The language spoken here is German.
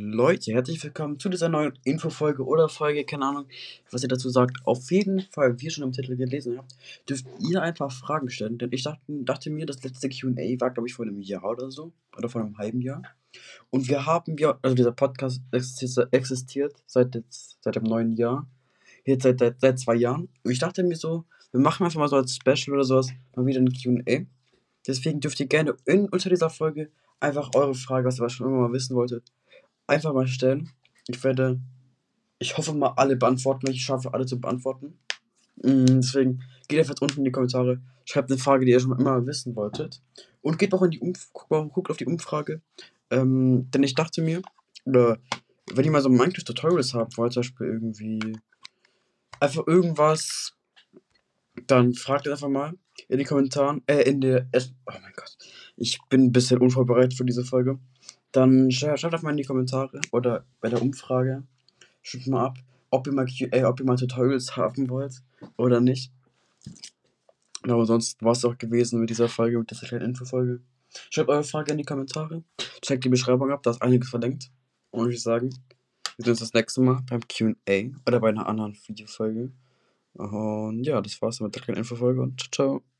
Leute, herzlich willkommen zu dieser neuen Infofolge oder Folge, keine Ahnung, was ihr dazu sagt. Auf jeden Fall, wie ihr schon im Titel gelesen habt, dürft ihr einfach Fragen stellen, denn ich dachte, dachte mir, das letzte QA war, glaube ich, vor einem Jahr oder so, oder vor einem halben Jahr. Und wir haben ja, also dieser Podcast existiert, seit, jetzt, seit dem neuen Jahr, jetzt seit, seit, seit zwei Jahren. Und ich dachte mir so, wir machen einfach mal so als Special oder sowas mal wieder ein QA. Deswegen dürft ihr gerne in, unter dieser Folge einfach eure Frage, was ihr schon immer mal wissen wolltet, einfach mal stellen. Ich werde, ich hoffe mal alle beantworten, ich schaffe, alle zu beantworten. Mm, deswegen geht einfach jetzt unten in die Kommentare, schreibt eine Frage, die ihr schon immer wissen wolltet. Und geht auch in die Umfrage, guckt auf die Umfrage. Ähm, denn ich dachte mir, oder wenn ihr mal so Minecraft-Tutorials habt wollt, zum Beispiel irgendwie einfach irgendwas, dann fragt einfach mal in die Kommentaren, äh, in der, oh mein Gott, ich bin ein bisschen unvorbereitet für diese Folge. Dann schreibt einfach mal in die Kommentare oder bei der Umfrage, schreibt mal ab, ob ihr mal QA, ob ihr mal Tutorials haben wollt oder nicht. Aber sonst war es auch gewesen mit dieser Folge, mit dieser kleinen Infofolge. Schreibt eure Frage in die Kommentare, checkt die Beschreibung ab, da ist einiges verlinkt. Und ich sagen, wir sehen uns das nächste Mal beim QA oder bei einer anderen Videofolge. Und ja, das war's mit der kleinen Infofolge und ciao, ciao.